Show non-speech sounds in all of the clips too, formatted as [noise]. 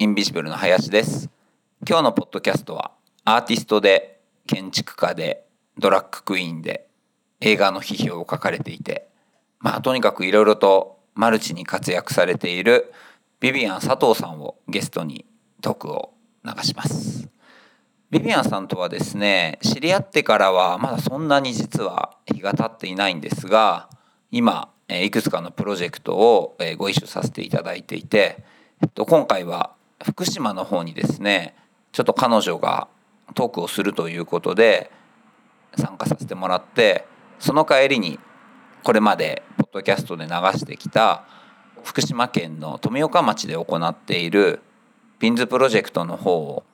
インビジブルの林です。今日のポッドキャストはアーティストで建築家でドラッグクイーンで映画の批評を書かれていてまあとにかくいろいろとマルチに活躍されているビビアン佐藤さんをゲストにトークを流します。ビビアンさんとはですね知り合ってからはまだそんなに実は日が経っていないんですが今いくつかのプロジェクトをご一緒させていただいていてえっと今回は福島の方にですねちょっと彼女がトークをするということで参加させてもらってその帰りにこれまでポッドキャストで流してきた福島県の富岡町で行っているピンズプロジェクトの方を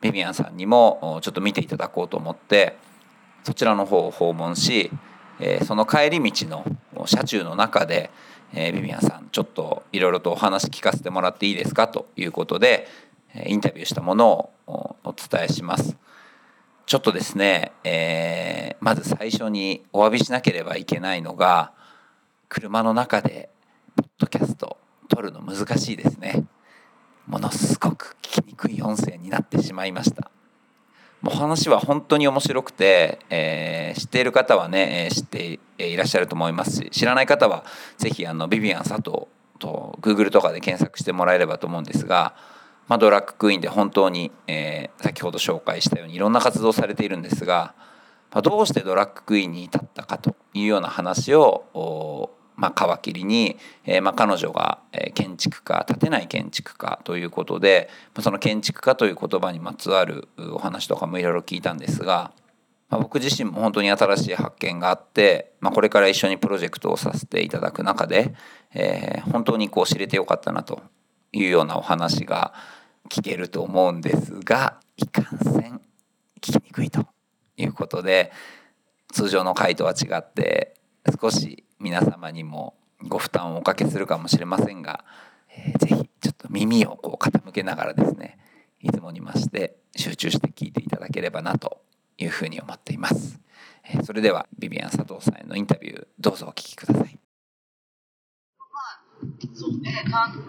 ビビアンさんにもちょっと見ていただこうと思ってそちらの方を訪問しその帰り道の車中の中でえビビアンさんちょっといろいろとお話聞かせてもらっていいですか？ということでインタビューしたものをお伝えします。ちょっとですね、えー、まず最初にお詫びしなければいけないのが車の中でポッドキャスト撮るの難しいですね。ものすごく聞きにくい音声になってしまいました。もう話は本当に面白くて、えー、知っている方はね、え、知っていらっしゃると思いますし知らない方は是非あのビビアン佐藤と Google とかで検索してもらえればと思うんですが、まあ、ドラッグクイーンで本当に、えー、先ほど紹介したようにいろんな活動をされているんですが、まあ、どうしてドラッグクイーンに至ったかというような話をまあ、皮切りに、えーまあ、彼女が建築家建てない建築家ということでまその建築家という言葉にまつわるお話とかもいろいろ聞いたんですが、まあ、僕自身も本当に新しい発見があって、まあ、これから一緒にプロジェクトをさせていただく中で、えー、本当にこう知れてよかったなというようなお話が聞けると思うんですがいかんせん聞きにくいということで通常の回とは違って少し皆様にもご負担をおかけするかもしれませんが、えー、ぜひちょっと耳をこう傾けながらですねいつもにまして集中して聞いていただければなというふうに思っています、えー、それではビビアン佐藤さんへのインタビューどうぞお聞きください。そうね、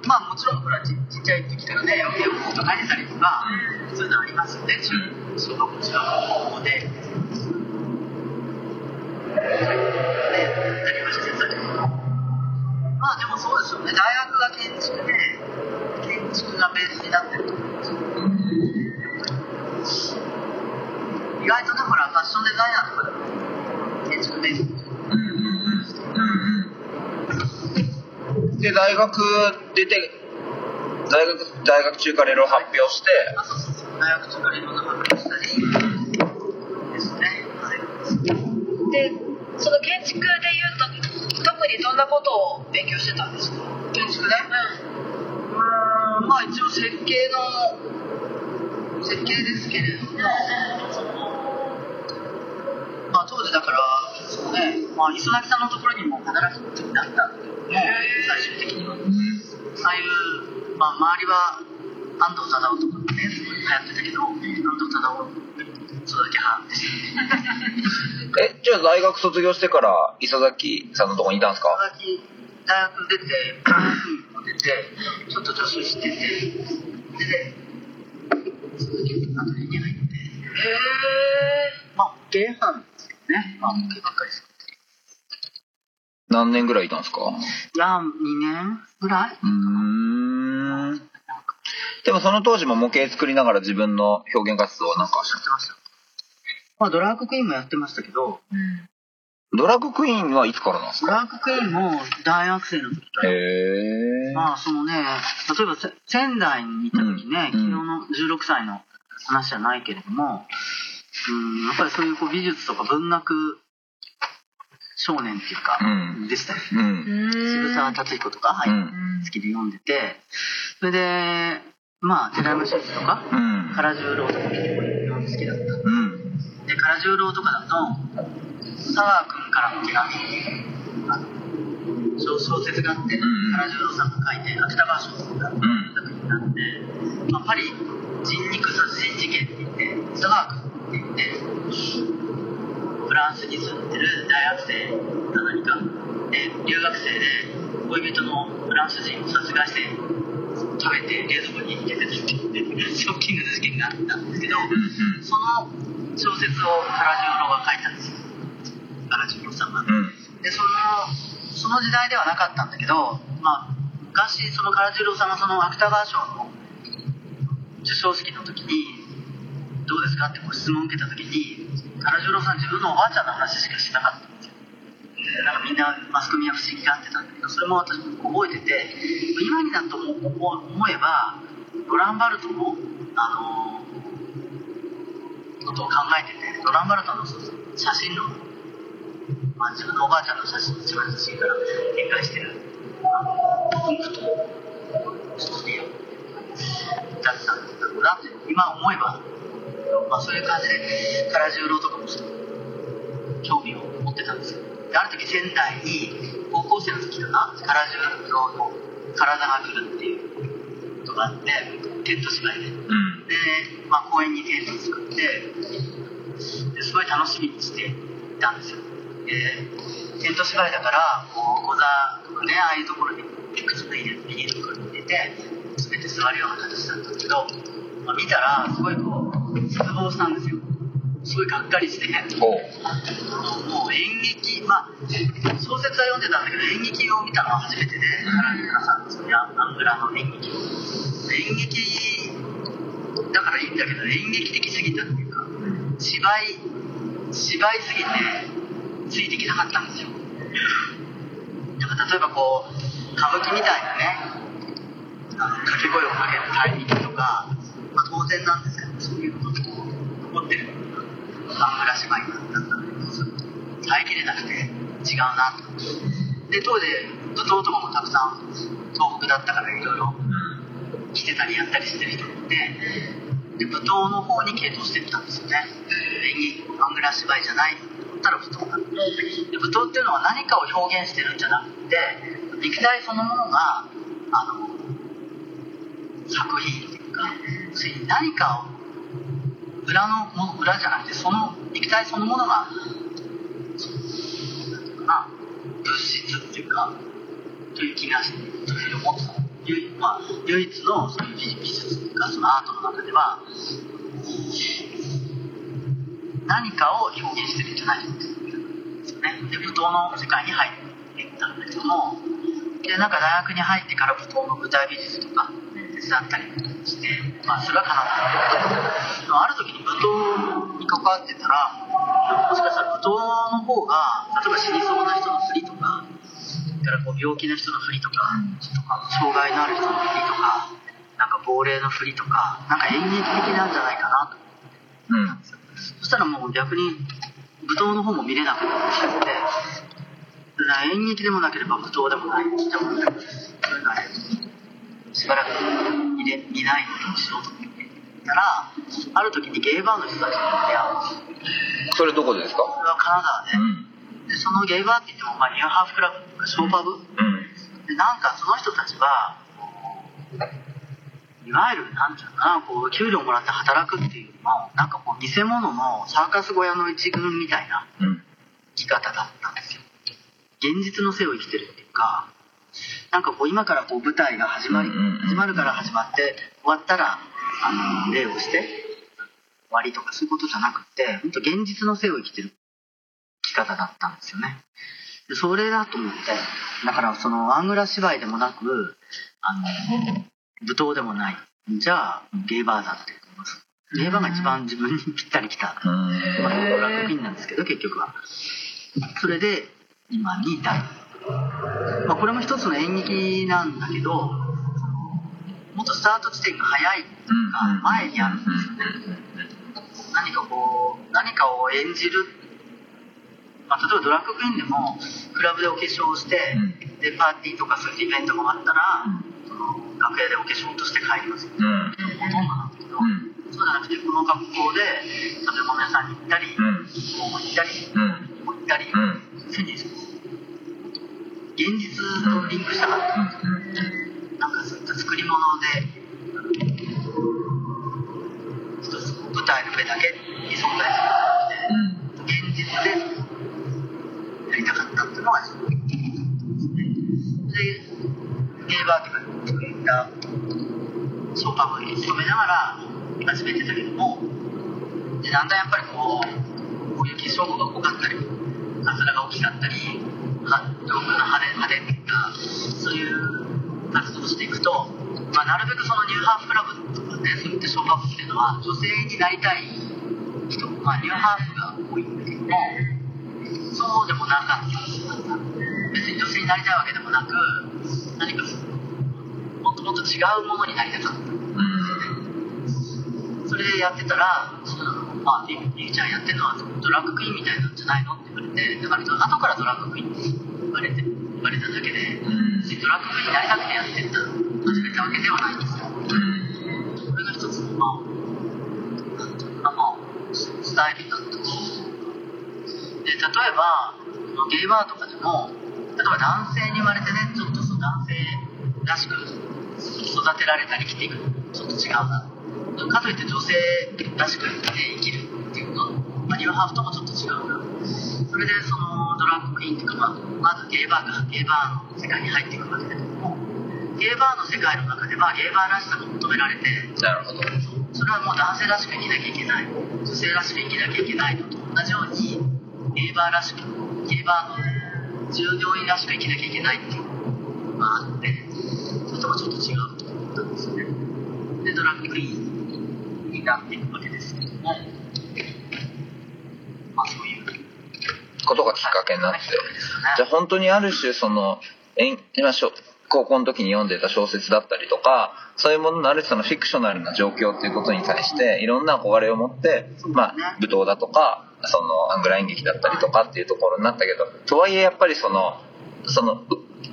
まあ、もちろんほらちちっちゃい時からね、お洋服とか投げたりとか、そういうのありますよね、中小学校、中学校で。ましたね、それまあでもそうですよね、大学が建築で、建築がベースになってると思うんですよ。意外とね、ほら、ファッションデザイナーとかでも建築ベースで、大学出て、大学、大学中からいろいろ発表して、あ、そうそうそう、大学中からいろんな発表したり、ですね。はい、でことを勉強してたんですか？建築でうんまあ一応設計の設計ですけれども、まあ当時だからそうね、まあ、磯崎さんのところにも必ずになったんだけども最終的には、ああいう、まあ、周りは安藤忠雄とかねすごい流行ってたけど安藤忠雄え、じゃあ大学卒業してから磯崎さんのとこにいたんですか？磯崎大学出て、出て、ちょっとしてて、で、鈴木アトリエに入って、へまあ、ですよね。まあ、模型ばっかり作って何年ぐらいいたんですか？いや、2年ぐらいうん。でもその当時も模型作りながら自分の表現活動はなんかやってました。まあ、ドラッグクイーンもやってましたけど、うん、ドラッグクイーンはいつからなんですか？ドラッグクイーンも大学生の時から。へまあ、そのね、例えば仙台に行った時ね、うん、昨日の16歳の話じゃないけれども、うん、やっぱりそういうこう美術とか文学少年っていうか、うん、でしたよ、ね。渋沢達彦とか、はい、好きで読んでて、それで、まあ、寺山修司とか、唐十郎とか結構好きだった。うんで唐十郎とかだと佐川君からの手紙小小説があって、唐十郎さんが書いて芥川賞とか作品になって、まあ、パリ人肉殺人事件って言って佐川君って言ってフランスに住んでる大学生か何かで留学生で恋人のフランス人を殺害して食べて冷蔵庫に入れてたっていうショッキングな事件があったんですけど、その小説を唐十郎が書いたんですよ。唐十郎さん。が。でそのその時代ではなかったんだけど、まあ、昔その唐十郎さんがその芥川賞の授賞式の時にどうですかってこう質問を受けた時に唐十郎さん自分のおばあちゃんの話しかしなかったんですよ。なんかみんなマスコミは不思議がってたんだけどそれも私覚えてて今になって思えばロランバルトのあのことを考えててロランバルトの写真の、まあ、自分のおばあちゃんの写真一番写真から展開してる。文句とストーリーをだったんだろうなって今思えばまあ、そういう感じで唐十郎とかも興味を持ってたんですよ。である時仙台に高校生の時かな唐十郎の「体が来る」っていうことがあってテント芝居で、うん、で、まあ、公園にテントを作ってですごい楽しみにしていたんですよ。でテント芝居だからこう小座とかねああいうところに靴脱いでビニール袋に入れて全て座るような形だったんですけど、まあ、見たらすごいこう失望したんですよ。すごいがっかりして。もう演劇まあ小説は読んでたんだけど演劇を見たのは初めてで原由香さんのアングラの演劇を。演劇だからいいんだけど演劇的すぎたっていうか芝居芝居すぎてついてきなかったんですよ。なんか例えばこう歌舞伎みたいなねあの掛け声をかけるタイミングとか、まあ、当然なんですけどそういうことと思ってる。アングラ芝居だったんだけど耐えきれなくて違うなと。で当時舞踏とかもたくさん東北だったからいろいろ。来てたりやったりしてる人もいてで舞踏の方に系統してったんですよね。演技アングラ芝居じゃないと思ったら舞踏なで舞踏っていうのは何かを表現してるんじゃなくて肉体そのものがあの作品っていうかついに何かを裏のもの裏じゃなくてその肉体そのものがな物質っていうかという気がしてという思ってた唯,、まあ、唯一のそういう美術とかそのアートの中では何かを表現してるんじゃないんですよねで舞踏の世界に入っていったんだけどもでなんか大学に入ってから舞踏の舞台美術とか手伝ったりして、まあ、それはかなったでもある時に舞踏に関わってたらもしかしたら舞踏の方が例えば死にそうな人のふりとかからこう病気の人のふりとかとか障害のある人のふりとかなんか亡霊のふりとかなんか演劇的なんじゃないかなと思ったんですよ、うん、そしたらもう逆に舞踏の方も見れなくなってきちゃって演劇でもなければ舞踏でもないって思ってそういうのはしばらく見れ見ないことにしようと思ってたらある時にゲイバーの人たちに出会うんですそれどこですか？それはカナダで、うん、でそのゲイバーって言っても、まあ、ニューハーフクラブとかショーパブ、うん、でなんかその人たちはいわゆるなんていうのかなこう給料もらって働くっていうのもなんかこう偽物のサーカス小屋の一軍みたいな生き方だったんですよ。現実の性を生きてるっていうかなんかこう今からこう舞台が始まり、始まるから始まって終わったらあの礼をして終わりとかそういうことじゃなくて本当現実の性を生きてる。生き方だったんですよね。でそれだと思ってだからそのアングラ芝居でもなくあの舞踏でもない。じゃあゲーバーだって思います。ゲーバーが一番自分にぴったりきた、まあ、ラックインなんですけど結局は。それで今に至る。まあ、これも一つの演劇なんだけどもっとスタート地点が早い。っていうか前にあるんですよね。何かこう何かを演じる、まあ、例えばドラッグクイーンでもクラブでお化粧をして、でパーティーとかそういうイベントが終わったら、その楽屋でお化粧として帰ります、うん、ほとんどなん。だけど、そうじゃなくてこの格好で食べ物屋さんに行ったり、うん、こう行ったり、うん、行ったり、うん、現実とリンクしたかった、ショーパブに勤めながら始めてたけどもでだんだんやっぱりこうこういう化粧が多かったりカツラが大きかったりは洋服の派手派手っていったそういう活動をしていくと、まあ、なるべくそのニューハーフクラブとかねそういったショーパブっていうのは女性になりたい人、まあ、ニューハーフが多いんだけどもそうでもなかった。別に女性になりたいわけでもなく何かもっともっと違うものになりたかった。それやってたら、そのまあ、みゆちゃんやってるのはドラッグクイーンみたいなんじゃないのって言われて、だから後からドラッグクイーンって言われて言われただけで、別にドラッグクイーンになりたくてやってた始めたわけではないんですよ。これが一つの、まあ、まあ、スタイルになったし。で、例えば、ゲイバーとかでも、例えば男性に生まれてね、ちょっとその男性らしく育てられたり生きていくのちょっと違うな。かといって女性らしく、ね、生きるっていうのまあ、ニューハーフともちょっと違うな。それでそのドラッグクイーンっていうか、まあ、まずゲイバーがゲイバーの世界に入っていくわけだけども、ゲイバーの世界の中ではゲイバーらしさが求められて、なるほど。それはもう男性らしく生きなきゃいけない、女性らしく生きなきゃいけないのと同じように、ゲイバーらしく、ゲイバーの従業員らしく生きなきゃいけないっていうのがあって、それともちょっと違うと思ったんですよね。で、ドラッグクイーンになっていくわけですけども、まあそういうことがきっかけになって。じゃあ本当にある種その、今しょ高校の時に読んでた小説だったりとか、そういうもののある種のフィクショナルな状況っていうことに対して、いろんな憧れを持って、まあ、舞踏だとか、そのアングラ演劇だったりとかっていうところになったけど、とはいえやっぱりその、その、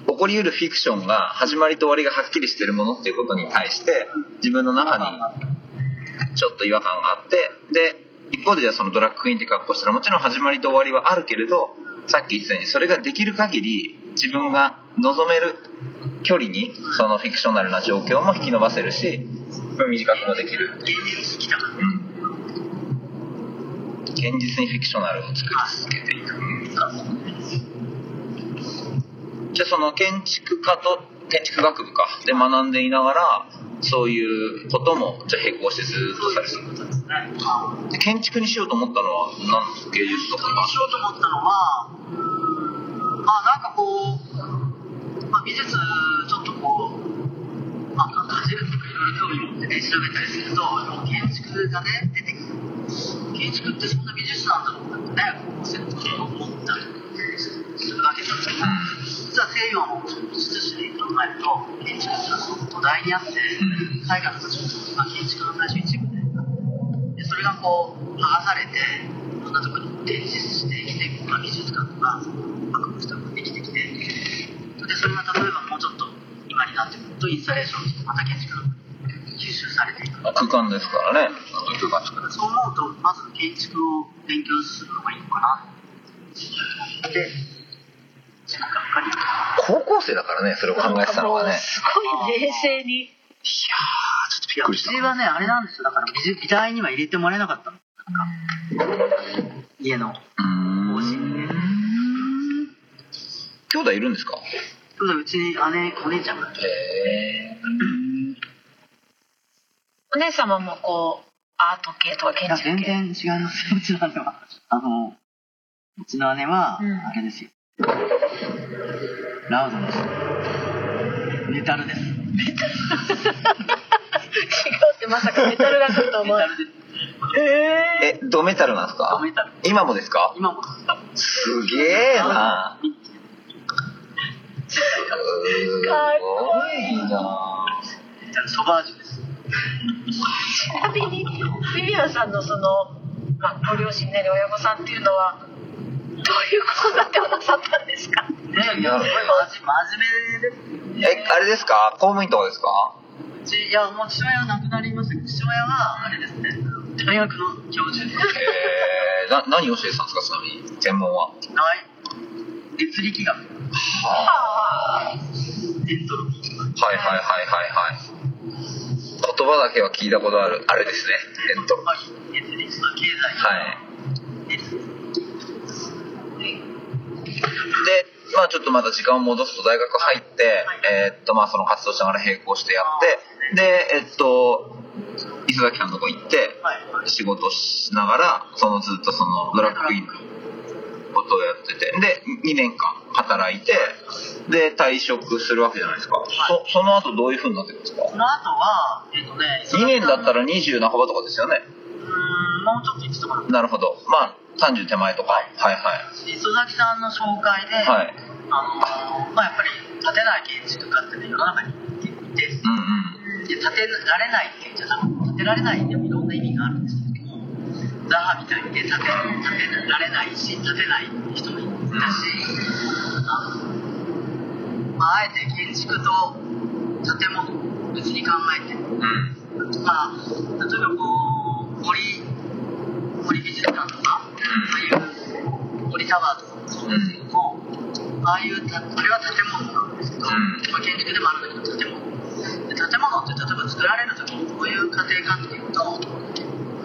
起こりうるフィクションが始まりと終わりがはっきりしてるものっていうことに対して、自分の中にちょっと違和感があって、で、一方でじゃあそのドラッグクイーンって格好したらもちろん始まりと終わりはあるけれど、さっき言ったようにそれができる限り自分が望める距離にそのフィクショナルな状況も引き伸ばせるし、短くもできる。現実にフィクショナルを作り続けていく。じゃあその建築家と建築学部か。で学んでいながらそういうこともじゃあ並行してずっとされてそういうことで建築にしようと思ったのは何芸術とか？しようと思ったのは、まあなんかこう、まあ、美術ちょっとこう、まあ、かじるっていうかいろいろ興味持ってね、調べたりすると、建築がね、出てくる。建築ってそんな美術なんだろうってね、高校生の時に思ったりするわけなんですけど、実は西洋の美術史えると、建築の土台にあって、絵画とか彫刻が建築の最初一部で、でそれがこう剥がされていろんなところに展示してきて、まあ、美術館とか博物館ができてきてそれでそれが例えばもうちょっと今になってくるとインスタレーションとしてまた建築が吸収されていく空間ですからね空間作るそう思うとまず建築を勉強するのがいいのかなでその学科に高校生だからねそれを考えてたのがね。すごい冷静に。ちょっとびっくりした。うちはねあれなんですよ。だから美大には入れてもらえなかったの。なんか家の。兄弟いるんですか？そうだうちに姉お姉ちゃんが。へえお姉様もこう、アート系とか建いや築系。全然違います。ようちの姉は。あのうちの姉はうん。あれですよ、ラウドですメタルです。メ違うってまさかメタルが来ると思う。タルです。へ [laughs] え。えドメタルなんですか？ドメタル。今もですか？今もす。げえな。すごいな。メタルソバージュですちなみに、ビビアンさんのその、まあ、ご両親なり親御さんっていうのは、どういう子育てをなさったんですか？ねいやすごい真真面目ですよねえあれですか？公務員とかですか？うちいやもう父親は亡くなりましたけど父親はあれですね。大学の教授でえー、な何を教えてたんですかちなみに？専門は？はい熱力学。はエントロピーはいはいはいはいはい。言葉だけは聞いたことあるあれですねえっとはい。熱力まあ経済。はい。熱でまあちょっとまた時間を戻すと大学入って、えー、っとまあその活動しながら並行してやってでえっと磯崎さんのとこ行って仕事しながらそのずっとそのドラッグクイーンのことをやっててで2年間働いてで退職するわけじゃないですか、はい、そその後どういうふうになってるんですか？その後はえっ、とね2年だったら20半ばとかですよね。うんもうちょっと言ってたかな。なるほど。まあ30手前とか、はい、はい。はい磯崎さんの紹介で、はい、あのまあやっぱり建てない建築家ってね世の中にいて、うんうん、で建てられないっていうんじゃなくて建てられないっていろんな意味があるんですけどもザハみたいにね建て建てられないし建てない人もいたし、あのまあ、あえて建築と建物別に考えて、うん、まあ例えばこう森森美術館とか、ああいう森タワーとかもそうですけども、ああいうたあれは建物なん。ですけど、まあ、建築でもあるん。だけど建物で建物って例えば作られる時にどういう過程かっていうと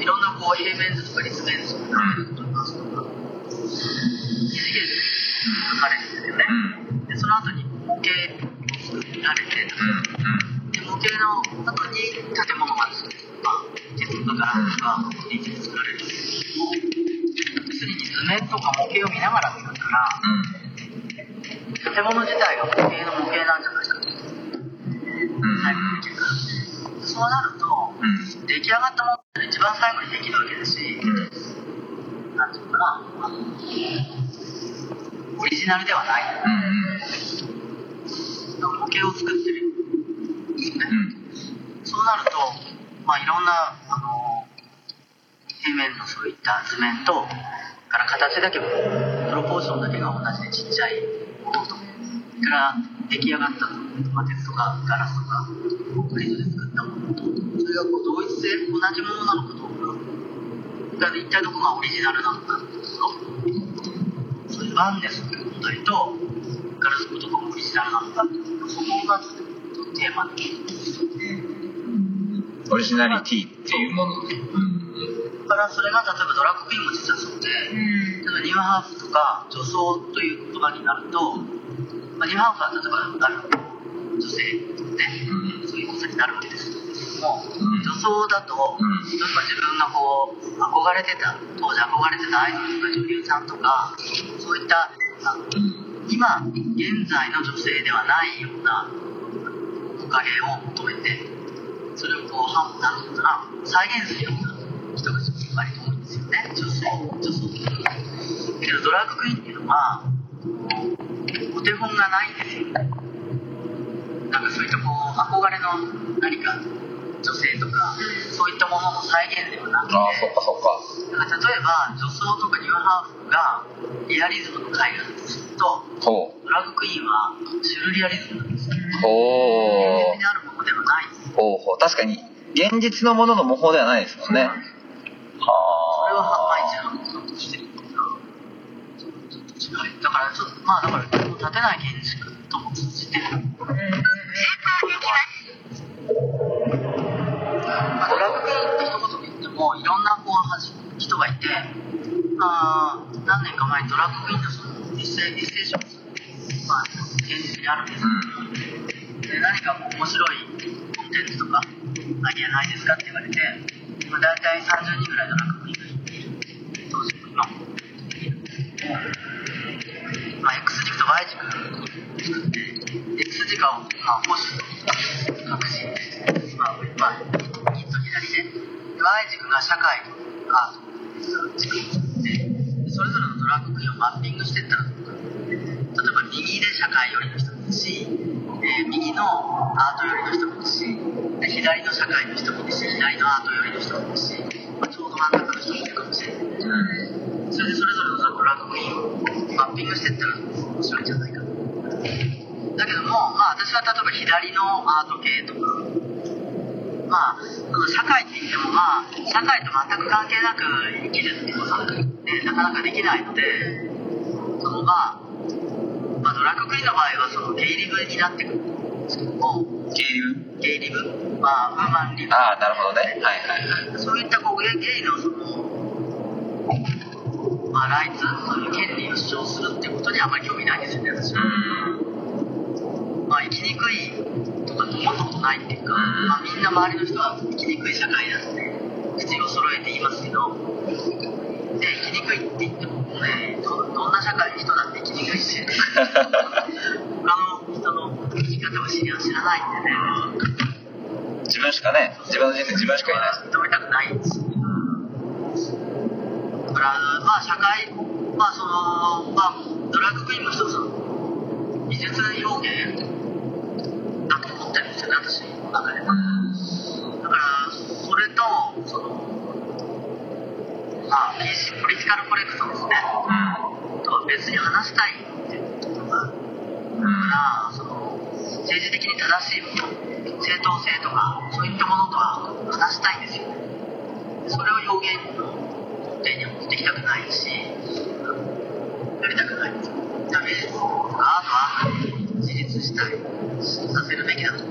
いろん。なこう平面図とか立面図とか何とか二次元で書かれるん。ですよね、でその後に模型を作られて、で模型の後に建物が作るまあ鉄とかガラスとかリーチで作られる図面とか模型を見ながら作るから、建物自体が模型の模型なんじゃないできる。からそうなると、出来上がったものって一番最後にできるわけだし、なんていうかなオリジナルではない、模型を作ってる。んですよね、そうなるとまあいろんなあの平面のそういった図面とから形だけプロポーションだけが同じでちっちゃいものとから出来上がったまあ、鉄とかガラスとかコンクリートで作ったものとそれがこう同一性同じものなのかどうかだから一体どこがオリジナルなのかっていうとそういうワンネスという問題とガラスのどこがオリジナルなのかっていうそこがテーマでオリジナリティっていうもの、うんからそれが例えばドラッグクイーンも実はそうで、例えばニューハーフとか女装という言葉になると、まあ、ニューハーフは例えばある女性ね、うん、そういうことになるわけですけども、うん、女装だと、例えば自分がこう憧れてた当時憧れてたアイドルとか女優さんとかそういった今現在の女性ではないようなおかげを求めてそれをこう再現するような人が割と多いんですよね女装女装けどドラッグクイーンっていうのはお手本がないんですよなんかそういったこう憧れの何か女性とかそういったものの再現ではなくてあそっかそっかだから例えば女装とかニューハーフがリアリズムの絵画だとするとドラッグクイーンはシュルリアリズムなんですよ。ほ現実にあるものではない。ほうほう。確かに現実のものの模倣ではないですもんね、それは毎日反応としてるだからちょっとまあだから立てない建築とも通じてる、うん、ドラッグクイーンって一言で言ってもいろんなこう人がいてあ何年か前にドラッグクイーンのそのエッセイエッセイションまあ現実にあるんですけど、で何かこう面白いコンテンツとかアイディアないですかって言われてまあ、大体30人ぐらいドラッグクイーンをマッピングしていったら例えば右で社会寄りの人もいるし、えー、右のアート寄りの人もいるしで左の社会の人もいるし左のアート寄りの人もいるし、まあ、ちょうど真ん中の人もいるかもしれない、うん、それでそれぞれのドラッグクイーンをマッピングしていったら面白いんじゃないかだけども、まあ、私は例えば左のアート系とかまあ、その社会って言っても、まあ、社会と全く関係なく生きるってことは、ね、なかなかできないので、そのまあ、まあ、ドラッグクイーンの場合はそのゲイリブになってくる。んですけどもゲイリブ？ゲイリブ？まあウーマンリブ。ああなるほどね。はいはいはい。そういったこうゲイのそのまあ、ライツという権利を主張するっていうことにあまり興味ないんですよね私は、まあ、生きにくいとか思ったことないっていうか、まあ、みんな周りの人は生きにくい社会だって口を揃えて言いますけどで生きにくいって言ってもねどどんな社会の人だって生きにくいし他の人の生き方を知り知らないんでね。自分しかね自分の人生自分しかいない。認めたくないんですよ。だからまあ社会まあそのまあドラッグクイーンも一つの美術表現ってるんですよね私の中でだからそれとそのまあ PC ポリティカルコレクトですね、とは別に話したいっていうところがあるからその政治的に正しいもの正当性とかそういったものとは話したいんですよね。それを表現の根底には持ってきたくないしやりたくない。んです。よは自立した。いさせるべきだと。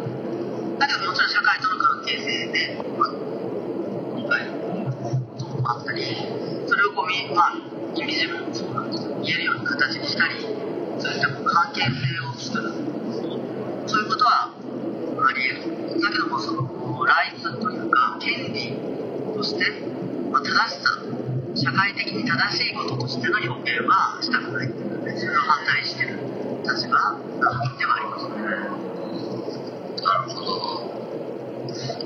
だけどもちろん社会との関係性で、まあ、今回のこともあったりそれをこうみまあインビジブルもそうなんですけど見えるような形にしたりそういった関係性を作る。そういうことはあり得る。だけどもそのライツというか権利として、まあ、正しさ社会的に正しいこととしての表現はしたくない。っていうかねそれを反対してる。立場ではありますねなるほど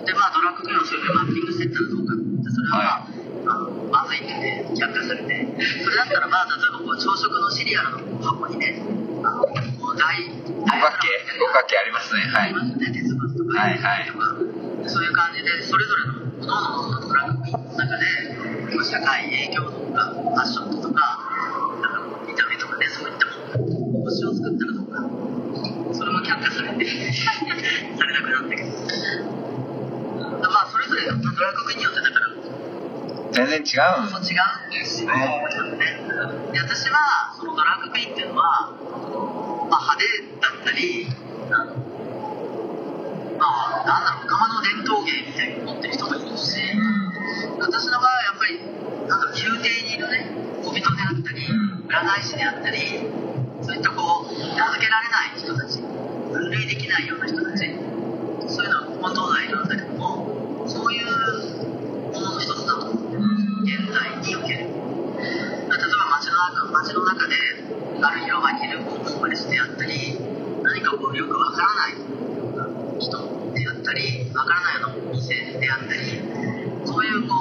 でまあドラッグクイーンマッピングしていったらどうかってそれは、まあ、あのまずいってね却下されてそれだったらまあ例えばこう朝食のシリアルの箱にねあのもう大五角形五角形ありますね。はいありますよね鉄分とかはいはい。とか、そういう感じでそれぞれの各々のドラッグクの中で社会影響とかファッションとかなんかこう見た目とかねそういったを作ったらどうかそれも却下されてされなくなったけどまあそれぞれのドラッグクイーンによってだから全然違うんそう違うんです。よね。で私はそのドラッグクイーンっていうのは、まあ、派手だったりあのまあなんだろう釜の伝統芸みたいに思ってる人もいるし私の場合はやっぱりなんだろう宮廷にいるね小人であったり占い師であったりそういったこう名付けられない人たち分類できないような人たちそういうのは本当はいるんだけどもそういうものの一つだと思って現代における。例えば街の中街の中である広場にいるホームレスであったり何かこうよくわからないような人であったりわからないような店であったりそういうこ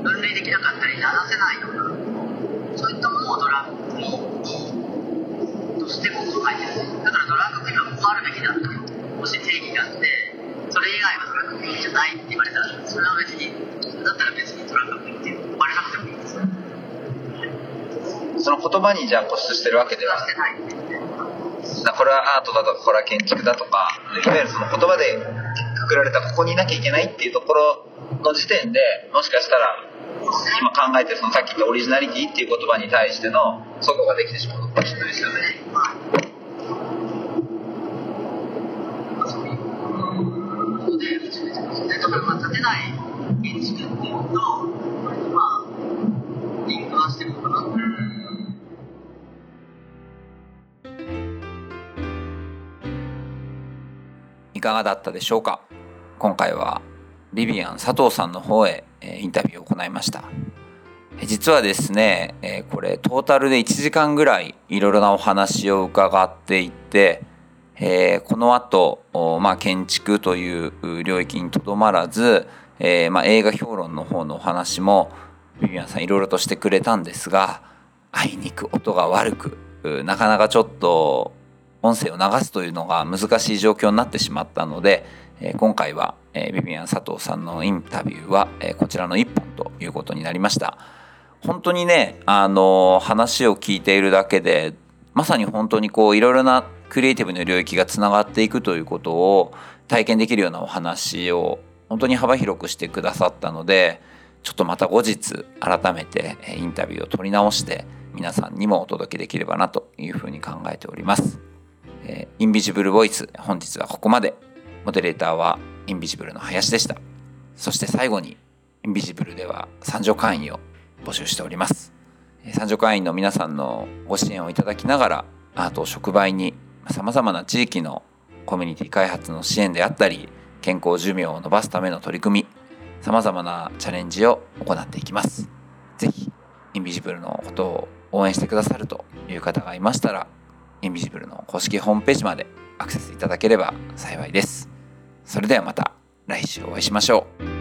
う分類できなかったり鳴らせないようなそういったものをドラッだからドラッグクイーンはこうあるべきだってもし定義があってそれ以外はドラッグクイーンじゃないって言われたらそれは別にだったら別にドラッグクイーンって呼ばれなくてもいいんです。よその言葉にじゃあ固執してるわけではないだこれはアートだとかこれは建築だとかいわゆるその言葉でくくられたここにいなきゃいけないっていうところの時点でもしかしたら今考えてるそのさっき言ったオリジナリティっていう言葉に対してのそこができてしまうのかもしれないですよね。そういうことで始めてますね。だからまあ建てない建築っていうのと、割とまあ、リンクはしてるのかな。いかがだったでしょうか？今回はビビアン佐藤さんの方へえーインタビューを行いました。実はですねこれトータルで1時間ぐらいいろいろなお話を伺っていってこの後、おまあ建築という領域にとどまらず、まあ映画評論の方のお話もビビアンさんいろいろとしてくれたんですがあいにく音が悪くなかなかちょっと音声を流すというのが難しい状況になってしまったので、え今回は、えビビアン佐藤さんのインタビューは、えこちらの1本ということになりました本当にね、あの話を聞いているだけでまさに本当にこういろいろなクリエイティブの領域がつながっていくということを体験できるようなお話を本当に幅広くしてくださったのでちょっとまた後日改めてインタビューを取り直して皆さんにもお届けできればなというふうに考えております。インビジブルボイス本日はここまでモデレーターはインビジブルの林でしたそして最後にインビジブルでは参上会員を募集しております三助会員の皆さんのご支援をいただきながらアートを触媒にさまざまな地域のコミュニティ開発の支援であったり健康寿命を伸ばすための取り組みさまざまなチャレンジを行っていきます。ぜひインビジブルのことを応援してくださるという方がいましたらインビジブルの公式ホームページまでアクセスいただければ幸いです。それではまた来週お会いしましょう。